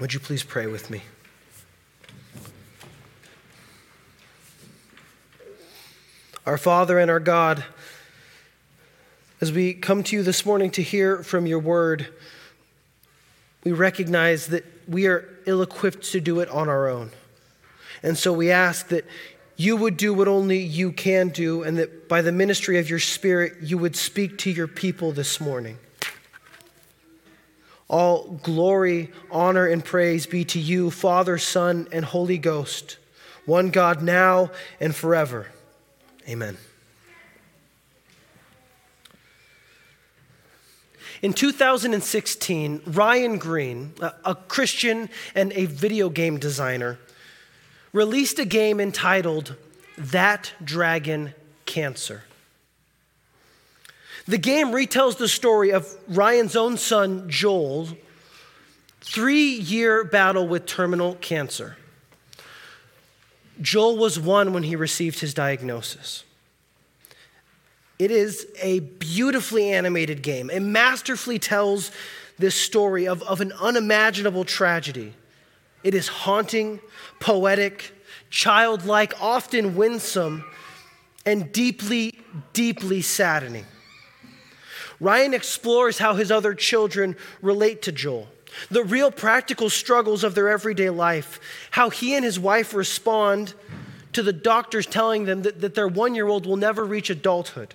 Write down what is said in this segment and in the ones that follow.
Would you please pray with me? Our Father and our God, as we come to you this morning to hear from your word, we recognize that we are ill equipped to do it on our own. And so we ask that you would do what only you can do, and that by the ministry of your Spirit, you would speak to your people this morning. All glory, honor, and praise be to you, Father, Son, and Holy Ghost, one God now and forever. Amen. In 2016, Ryan Green, a Christian and a video game designer, released a game entitled That Dragon Cancer. The game retells the story of Ryan's own son, Joel, three year battle with terminal cancer. Joel was one when he received his diagnosis. It is a beautifully animated game. It masterfully tells this story of, of an unimaginable tragedy. It is haunting, poetic, childlike, often winsome, and deeply, deeply saddening. Ryan explores how his other children relate to Joel, the real practical struggles of their everyday life, how he and his wife respond to the doctors telling them that, that their one year old will never reach adulthood,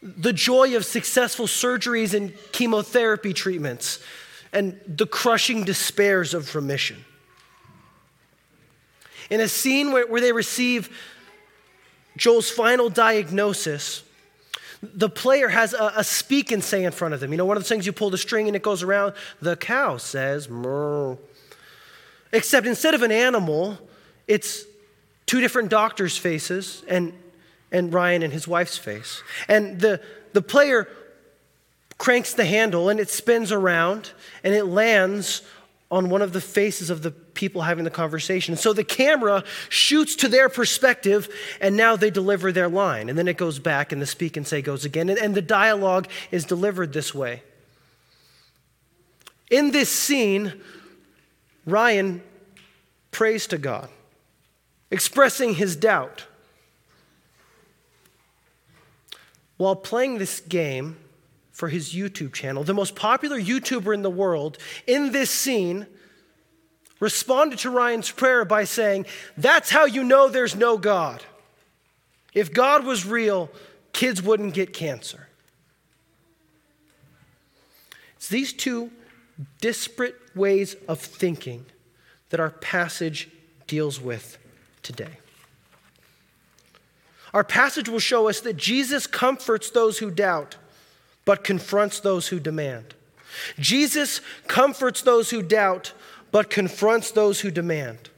the joy of successful surgeries and chemotherapy treatments, and the crushing despairs of remission. In a scene where, where they receive Joel's final diagnosis, the player has a, a, speak and say in front of them. You know, one of the things you pull the string and it goes around, the cow says, Moo. Except instead of an animal, it's two different doctors' faces and, and Ryan and his wife's face. And the, the player cranks the handle and it spins around and it lands on one of the faces of the people having the conversation. So the camera shoots to their perspective, and now they deliver their line. And then it goes back, and the speak and say goes again. And, and the dialogue is delivered this way. In this scene, Ryan prays to God, expressing his doubt. While playing this game, for his YouTube channel. The most popular YouTuber in the world, in this scene, responded to Ryan's prayer by saying, That's how you know there's no God. If God was real, kids wouldn't get cancer. It's these two disparate ways of thinking that our passage deals with today. Our passage will show us that Jesus comforts those who doubt but confronts those who demand. Jesus comforts those who doubt, but confronts those who demand.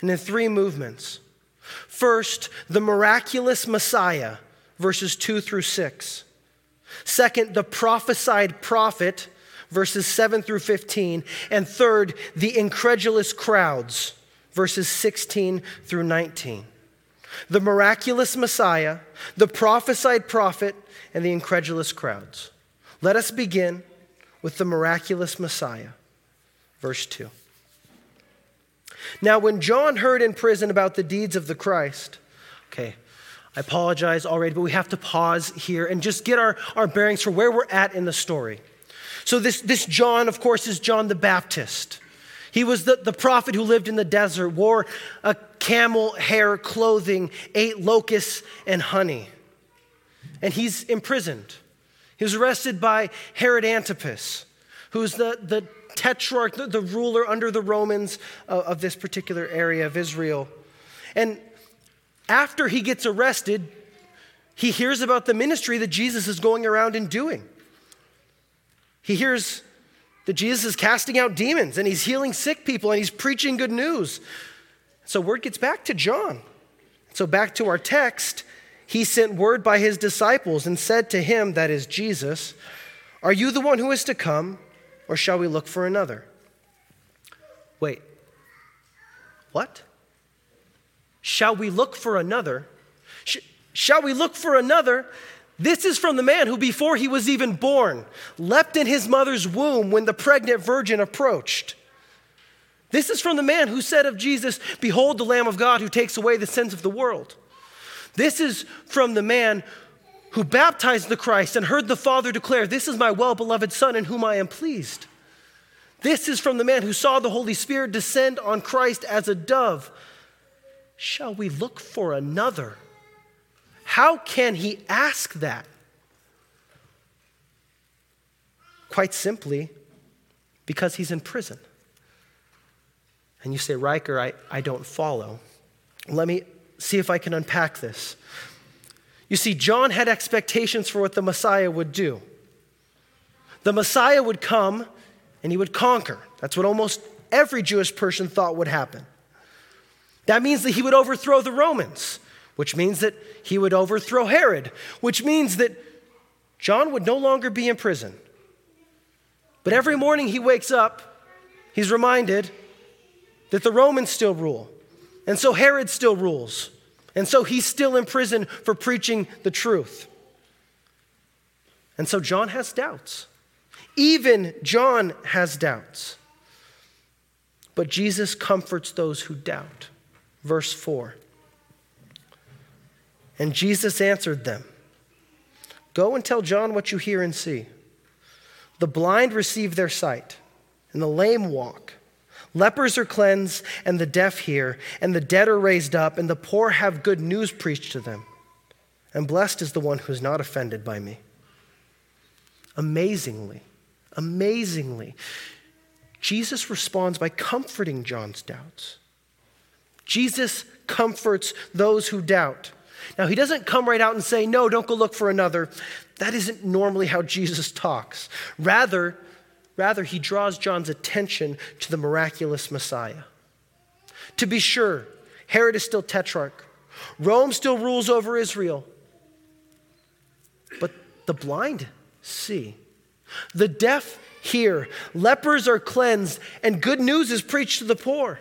And in three movements. First, the miraculous Messiah, verses 2 through 6. Second, the prophesied prophet, verses 7 through 15. And third, the incredulous crowds, verses 16 through 19. The miraculous Messiah, the prophesied prophet, and the incredulous crowds. Let us begin with the miraculous Messiah. Verse 2. Now, when John heard in prison about the deeds of the Christ, okay, I apologize already, but we have to pause here and just get our, our bearings for where we're at in the story. So, this, this John, of course, is John the Baptist. He was the, the prophet who lived in the desert, wore a camel hair clothing, ate locusts and honey and he's imprisoned. He was arrested by Herod Antipas, who's the, the tetrarch, the, the ruler under the Romans of, of this particular area of Israel. And after he gets arrested, he hears about the ministry that Jesus is going around and doing. He hears that Jesus is casting out demons and he's healing sick people and he's preaching good news. So word gets back to John. So back to our text, he sent word by his disciples and said to him, that is Jesus, Are you the one who is to come, or shall we look for another? Wait, what? Shall we look for another? Sh- shall we look for another? This is from the man who, before he was even born, leapt in his mother's womb when the pregnant virgin approached. This is from the man who said of Jesus, Behold the Lamb of God who takes away the sins of the world. This is from the man who baptized the Christ and heard the Father declare, This is my well beloved Son in whom I am pleased. This is from the man who saw the Holy Spirit descend on Christ as a dove. Shall we look for another? How can he ask that? Quite simply, because he's in prison. And you say, Riker, I, I don't follow. Let me see if I can unpack this. You see, John had expectations for what the Messiah would do. The Messiah would come and he would conquer. That's what almost every Jewish person thought would happen. That means that he would overthrow the Romans, which means that he would overthrow Herod, which means that John would no longer be in prison. But every morning he wakes up, he's reminded that the Romans still rule. And so Herod still rules. And so he's still in prison for preaching the truth. And so John has doubts. Even John has doubts. But Jesus comforts those who doubt. Verse 4. And Jesus answered them Go and tell John what you hear and see. The blind receive their sight, and the lame walk. Lepers are cleansed, and the deaf hear, and the dead are raised up, and the poor have good news preached to them. And blessed is the one who is not offended by me. Amazingly, amazingly, Jesus responds by comforting John's doubts. Jesus comforts those who doubt. Now, he doesn't come right out and say, No, don't go look for another. That isn't normally how Jesus talks. Rather, Rather, he draws John's attention to the miraculous Messiah. To be sure, Herod is still tetrarch, Rome still rules over Israel. But the blind see, the deaf hear, lepers are cleansed, and good news is preached to the poor.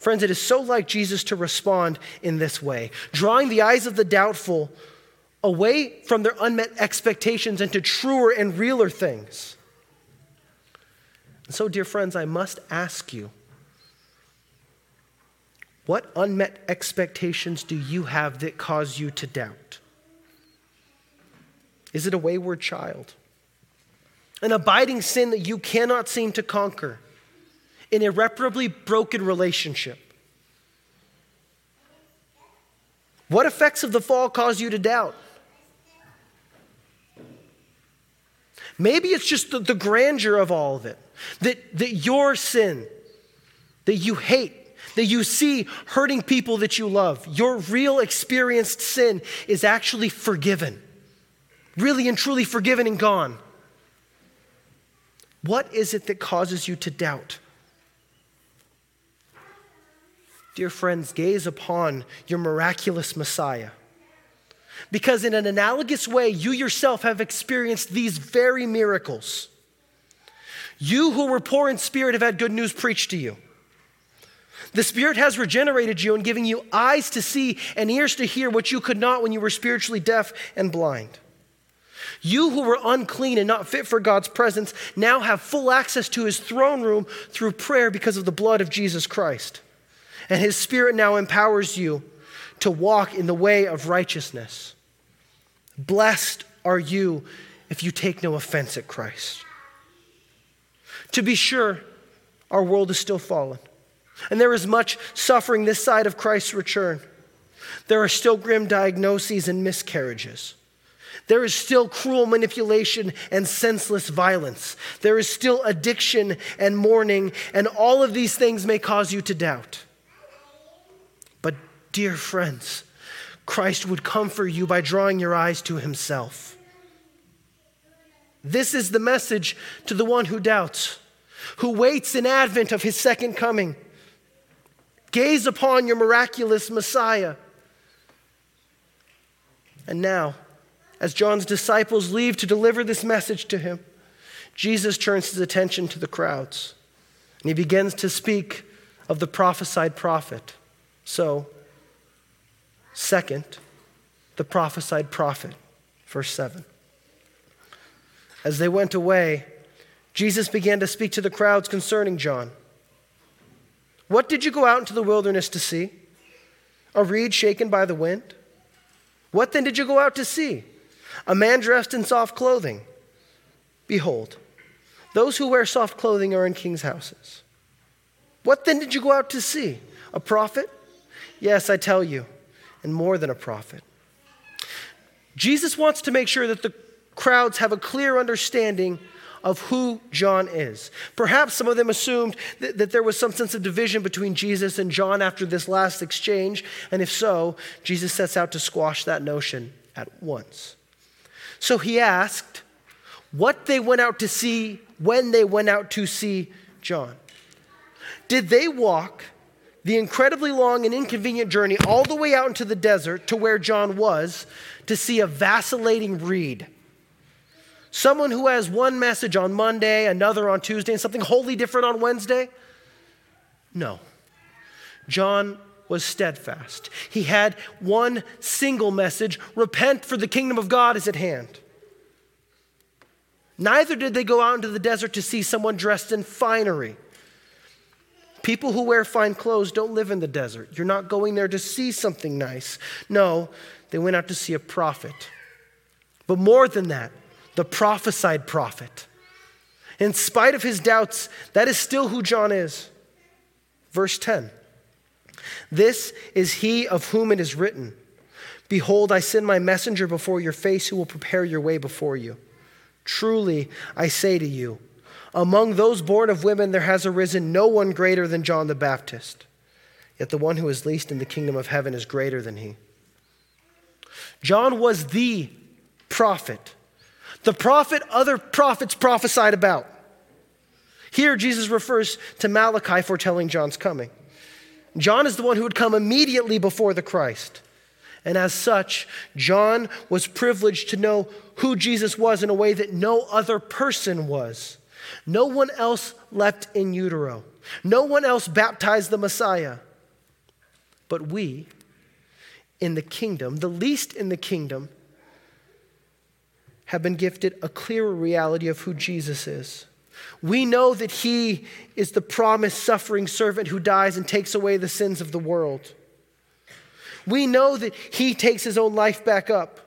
Friends, it is so like Jesus to respond in this way, drawing the eyes of the doubtful away from their unmet expectations into truer and realer things. So, dear friends, I must ask you what unmet expectations do you have that cause you to doubt? Is it a wayward child? An abiding sin that you cannot seem to conquer? An irreparably broken relationship? What effects of the fall cause you to doubt? Maybe it's just the, the grandeur of all of it. That, that your sin, that you hate, that you see hurting people that you love, your real experienced sin is actually forgiven. Really and truly forgiven and gone. What is it that causes you to doubt? Dear friends, gaze upon your miraculous Messiah. Because in an analogous way, you yourself have experienced these very miracles. You who were poor in spirit have had good news preached to you. The Spirit has regenerated you and giving you eyes to see and ears to hear what you could not when you were spiritually deaf and blind. You who were unclean and not fit for God's presence now have full access to his throne room through prayer because of the blood of Jesus Christ. And his Spirit now empowers you to walk in the way of righteousness. Blessed are you if you take no offense at Christ. To be sure, our world is still fallen, and there is much suffering this side of Christ's return. There are still grim diagnoses and miscarriages. There is still cruel manipulation and senseless violence. There is still addiction and mourning, and all of these things may cause you to doubt. But, dear friends, Christ would comfort you by drawing your eyes to himself. This is the message to the one who doubts, who waits in advent of his second coming. Gaze upon your miraculous Messiah. And now, as John's disciples leave to deliver this message to him, Jesus turns his attention to the crowds and he begins to speak of the prophesied prophet. So, second, the prophesied prophet, verse 7. As they went away, Jesus began to speak to the crowds concerning John. What did you go out into the wilderness to see? A reed shaken by the wind? What then did you go out to see? A man dressed in soft clothing? Behold, those who wear soft clothing are in king's houses. What then did you go out to see? A prophet? Yes, I tell you, and more than a prophet. Jesus wants to make sure that the crowds have a clear understanding of who John is. Perhaps some of them assumed that, that, there was some sense of division between Jesus and John after this last exchange, and if so, Jesus sets out to squash that notion at once. So he asked what they went out to see when they went out to see John. Did they walk the incredibly long and inconvenient journey all the way out into the desert to where John was to see a vacillating reed? Someone who has one message on Monday, another on Tuesday, and something wholly different on Wednesday? No. John was steadfast. He had one single message repent, for the kingdom of God is at hand. Neither did they go out into the desert to see someone dressed in finery. People who wear fine clothes don't live in the desert. You're not going there to see something nice. No, they went out to see a prophet. But more than that, the prophesied prophet. In spite of his doubts, that is still who John is. Verse 10 This is he of whom it is written Behold, I send my messenger before your face who will prepare your way before you. Truly, I say to you, among those born of women, there has arisen no one greater than John the Baptist. Yet the one who is least in the kingdom of heaven is greater than he. John was the prophet the prophet other prophets prophesied about. Here, Jesus refers to Malachi foretelling John's coming. John is the one who would come immediately before the Christ. And as such, John was privileged to know who Jesus was in a way that no other person was. No one else left in utero, no one else baptized the Messiah. But we, in the kingdom, the least in the kingdom, have been gifted a clearer reality of who Jesus is. We know that he is the promised suffering servant who dies and takes away the sins of the world. We know that he takes his own life back up.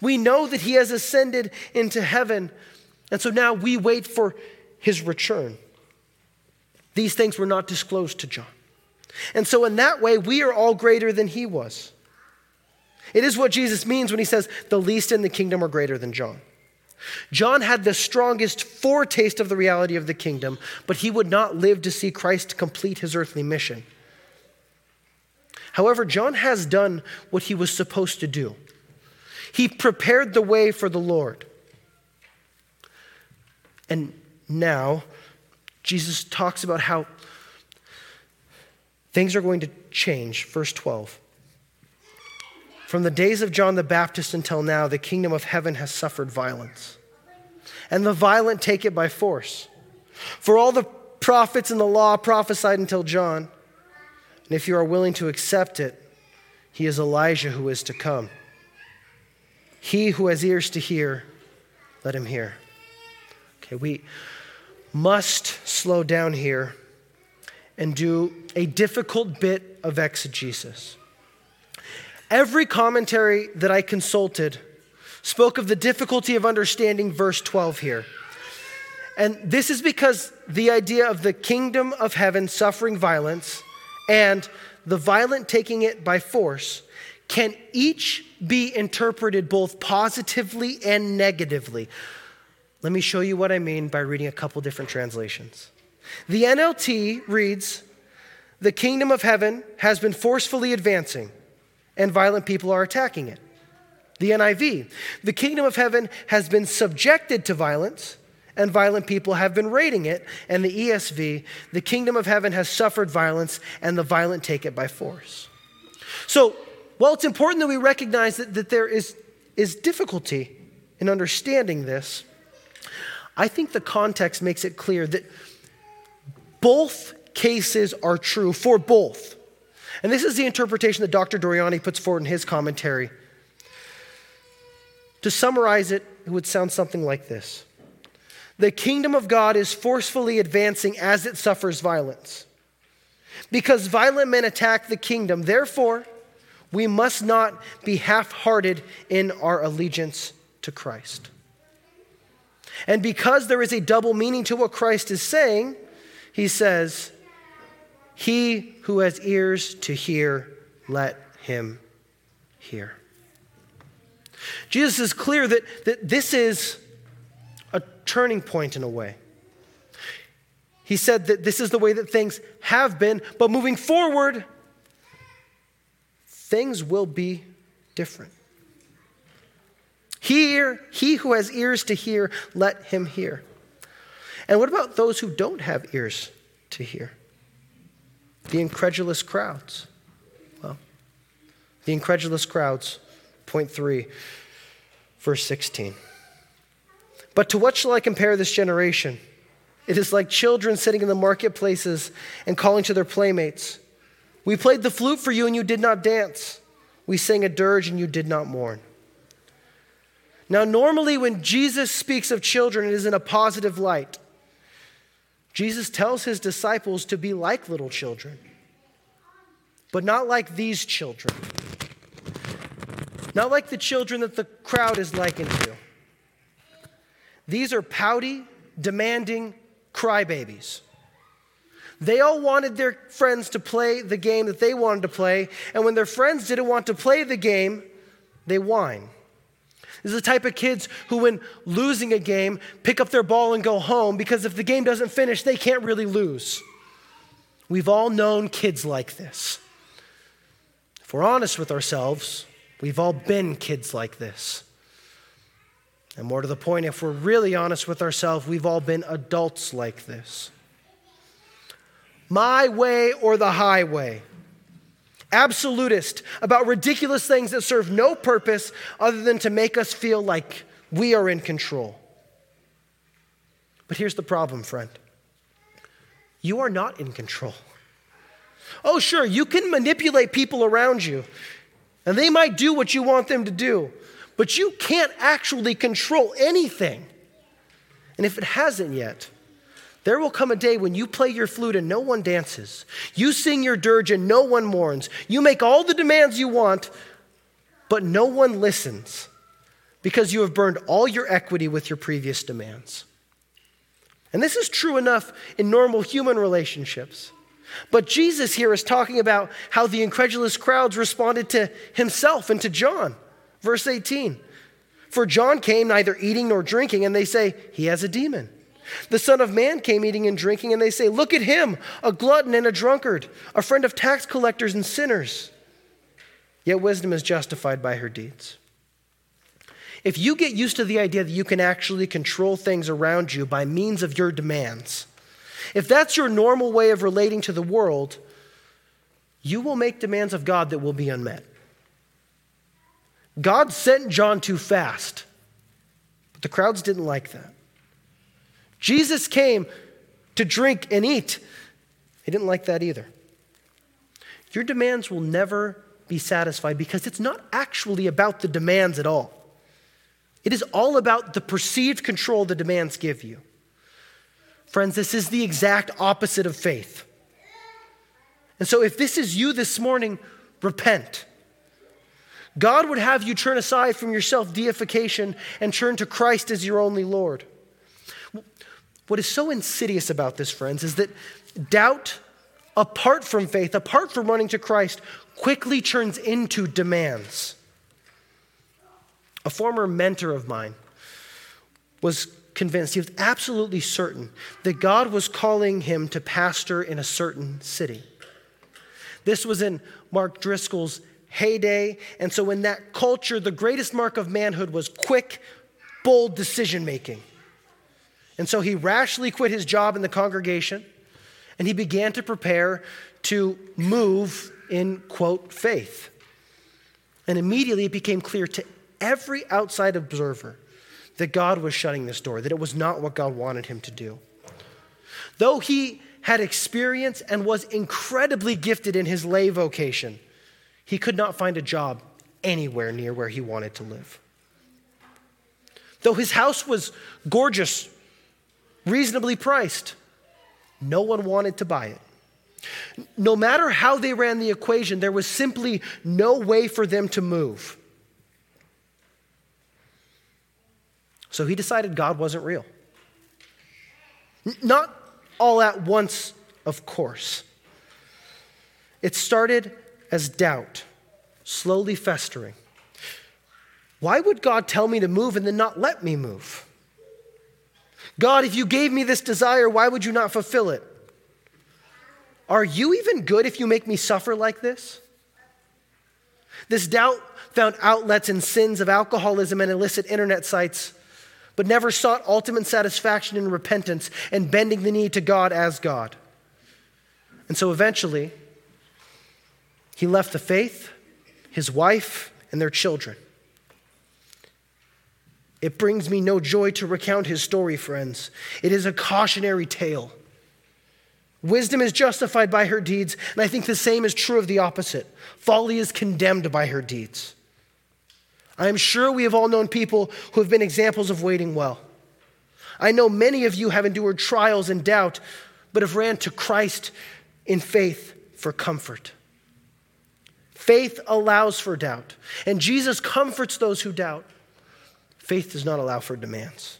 We know that he has ascended into heaven. And so now we wait for his return. These things were not disclosed to John. And so, in that way, we are all greater than he was. It is what Jesus means when he says, the least in the kingdom are greater than John. John had the strongest foretaste of the reality of the kingdom, but he would not live to see Christ complete his earthly mission. However, John has done what he was supposed to do. He prepared the way for the Lord. And now, Jesus talks about how things are going to change. Verse 12. From the days of John the Baptist until now, the kingdom of heaven has suffered violence, and the violent take it by force. For all the prophets and the law prophesied until John, and if you are willing to accept it, he is Elijah who is to come. He who has ears to hear, let him hear. Okay, we must slow down here and do a difficult bit of exegesis. Every commentary that I consulted spoke of the difficulty of understanding verse 12 here. And this is because the idea of the kingdom of heaven suffering violence and the violent taking it by force can each be interpreted both positively and negatively. Let me show you what I mean by reading a couple different translations. The NLT reads, The kingdom of heaven has been forcefully advancing and violent people are attacking it. The NIV, the kingdom of heaven has been subjected to violence, and violent people have been raiding it. And the ESV, the kingdom of heaven has suffered violence, and the violent take it by force. So, while it's important that we recognize that, that there is, is difficulty in understanding this, I think the context makes it clear that both cases are true for both. And this is the interpretation that Dr. Doriani puts forward in his commentary. To summarize it, it would sound something like this The kingdom of God is forcefully advancing as it suffers violence. because violent men attack the kingdom. Therefore, we must not be half hearted in our allegiance to Christ. And because there is a double meaning to what Christ is saying, he says, He who has ears to hear, let him hear. Jesus is clear that, that this is a turning point in a way. He said that this is the way that things have been, but moving forward, things will be different. Hear, he who has ears to hear, let him hear. And what about those who don't have ears to hear? The incredulous crowds. Well, the incredulous crowds, point three, verse 16. But to what shall I compare this generation? It is like children sitting in the marketplaces and calling to their playmates. We played the flute for you and you did not dance. We sang a dirge and you did not mourn. Now, normally when Jesus speaks of children, it is in a positive light. Jesus tells his disciples to be like little children, but not like these children. Not like the children that the crowd is likened to. These are pouty, demanding crybabies. They all wanted their friends to play the game that they wanted to play, and when their friends didn't want to play the game, they whine. Is the type of kids who, when losing a game, pick up their ball and go home because if the game doesn't finish, they can't really lose. We've all known kids like this. If we're honest with ourselves, we've all been kids like this. And more to the point, if we're really honest with ourselves, we've all been adults like this. My way or the highway. Absolutist about ridiculous things that serve no purpose other than to make us feel like we are in control. But here's the problem, friend you are not in control. Oh, sure, you can manipulate people around you, and they might do what you want them to do but you can't actually control anything. And if it hasn't yet, there will come a day when you play your flute and no one dances. You sing your dirge and no one mourns. You make all the demands you want, but no one listens because you have burned all your equity with your previous demands. And this is true enough in normal human relationships. But Jesus here is talking about how the incredulous crowds responded to himself and to John. Verse 18 For John came neither eating nor drinking, and they say, He has a demon. The Son of Man came eating and drinking, and they say, Look at him, a glutton and a drunkard, a friend of tax collectors and sinners. Yet wisdom is justified by her deeds. If you get used to the idea that you can actually control things around you by means of your demands, if that's your normal way of relating to the world, you will make demands of God that will be unmet. God sent John to fast, but the crowds didn't like that. Jesus came to drink and eat. He didn't like that either. Your demands will never be satisfied because it's not actually about the demands at all. It is all about the perceived control the demands give you. Friends, this is the exact opposite of faith. And so, if this is you this morning, repent. God would have you turn aside from your self deification and turn to Christ as your only Lord. What is so insidious about this, friends, is that doubt, apart from faith, apart from running to Christ, quickly turns into demands. A former mentor of mine was convinced, he was absolutely certain that God was calling him to pastor in a certain city. This was in Mark Driscoll's heyday. And so, in that culture, the greatest mark of manhood was quick, bold decision making. And so, he rashly quit his job in the congregation and he began to prepare to move in, quote, faith. And immediately it became clear to every outside observer that God was shutting this door, that it was not what God wanted him to do. Though he had experience and was incredibly gifted in his lay vocation, he could not find a job anywhere near where he wanted to live. Though his house was gorgeous, reasonably priced, no one wanted to buy it. No matter how they ran the equation, there was simply no way for them to move. So he decided God wasn't real. Not all at once, of course. It started as doubt, slowly festering. Why would God tell me to move and then not let me move? God, if you gave me this desire, why would you not fulfill it? Are you even good if you make me suffer like this? This doubt found outlets in sins of alcoholism and illicit internet sites, but never sought ultimate satisfaction in repentance and bending the knee to God as God. And so eventually, he left the faith, his wife, and their children. It brings me no joy to recount his story, friends. It is a cautionary tale. Wisdom is justified by her deeds, and I think the same is true of the opposite. Folly is condemned by her deeds. I am sure we have all known people who have been examples of waiting well. I know many of you have endured trials and doubt, but have ran to Christ in faith for comfort. Faith allows for doubt, and Jesus comforts those who doubt. Faith does not allow for demands.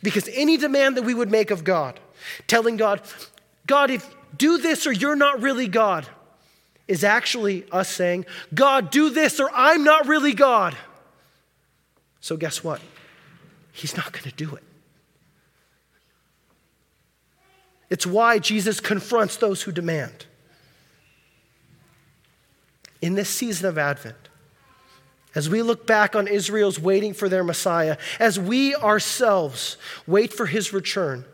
Because any demand that we would make of God, telling God, God, if do this or you're not really God, is actually us saying, God, do this or I'm not really God. So, guess what? He's not going to do it. It's why Jesus confronts those who demand. In this season of Advent, as we look back on Israel's waiting for their Messiah, as we ourselves wait for his return,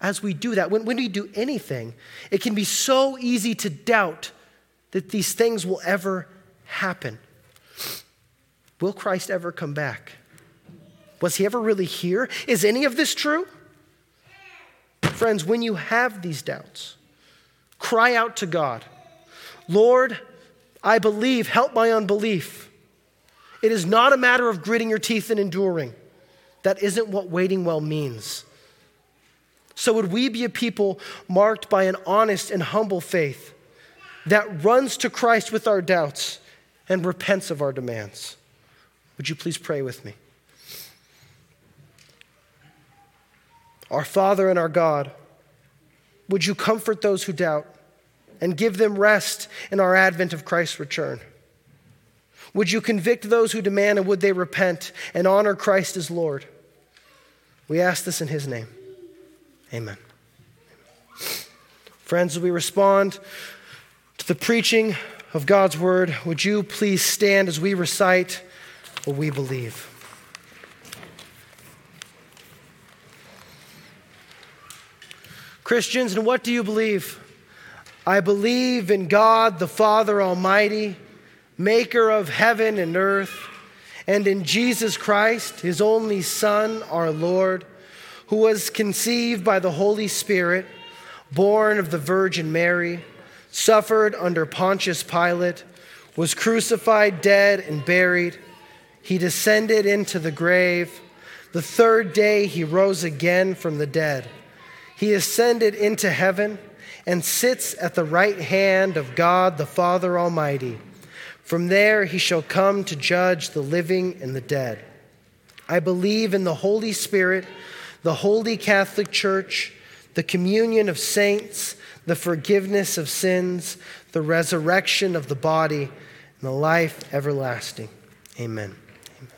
as we do that, when, when we do anything, it can be so easy to doubt that these things will ever happen. Will Christ ever come back? Was he ever really here? Is any of this true? Friends, when you have these doubts, cry out to God Lord, I believe, help my unbelief. It is not a matter of gritting your teeth and enduring. That isn't what waiting well means. So, would we be a people marked by an honest and humble faith that runs to Christ with our doubts and repents of our demands? Would you please pray with me? Our Father and our God, would you comfort those who doubt? And give them rest in our advent of Christ's return? Would you convict those who demand and would they repent and honor Christ as Lord? We ask this in his name. Amen. Friends, as we respond to the preaching of God's word, would you please stand as we recite what we believe? Christians, and what do you believe? I believe in God the Father Almighty, maker of heaven and earth, and in Jesus Christ, his only Son, our Lord, who was conceived by the Holy Spirit, born of the Virgin Mary, suffered under Pontius Pilate, was crucified, dead, and buried. He descended into the grave. The third day he rose again from the dead. He ascended into heaven and sits at the right hand of God the Father Almighty. From there he shall come to judge the living and the dead. I believe in the Holy Spirit, the holy Catholic Church, the communion of saints, the forgiveness of sins, the resurrection of the body, and the life everlasting. Amen. Amen.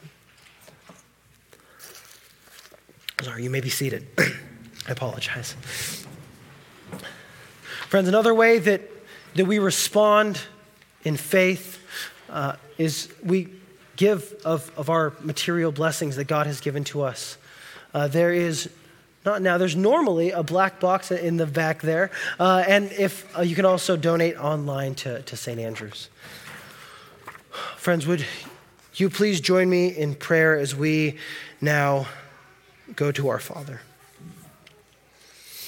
Sorry, you may be seated. I apologize. Friends, another way that, that we respond in faith uh, is we give of, of our material blessings that God has given to us. Uh, there is not now, there's normally a black box in the back there. Uh, and if uh, you can also donate online to, to St. Andrews. Friends, would you please join me in prayer as we now go to our Father?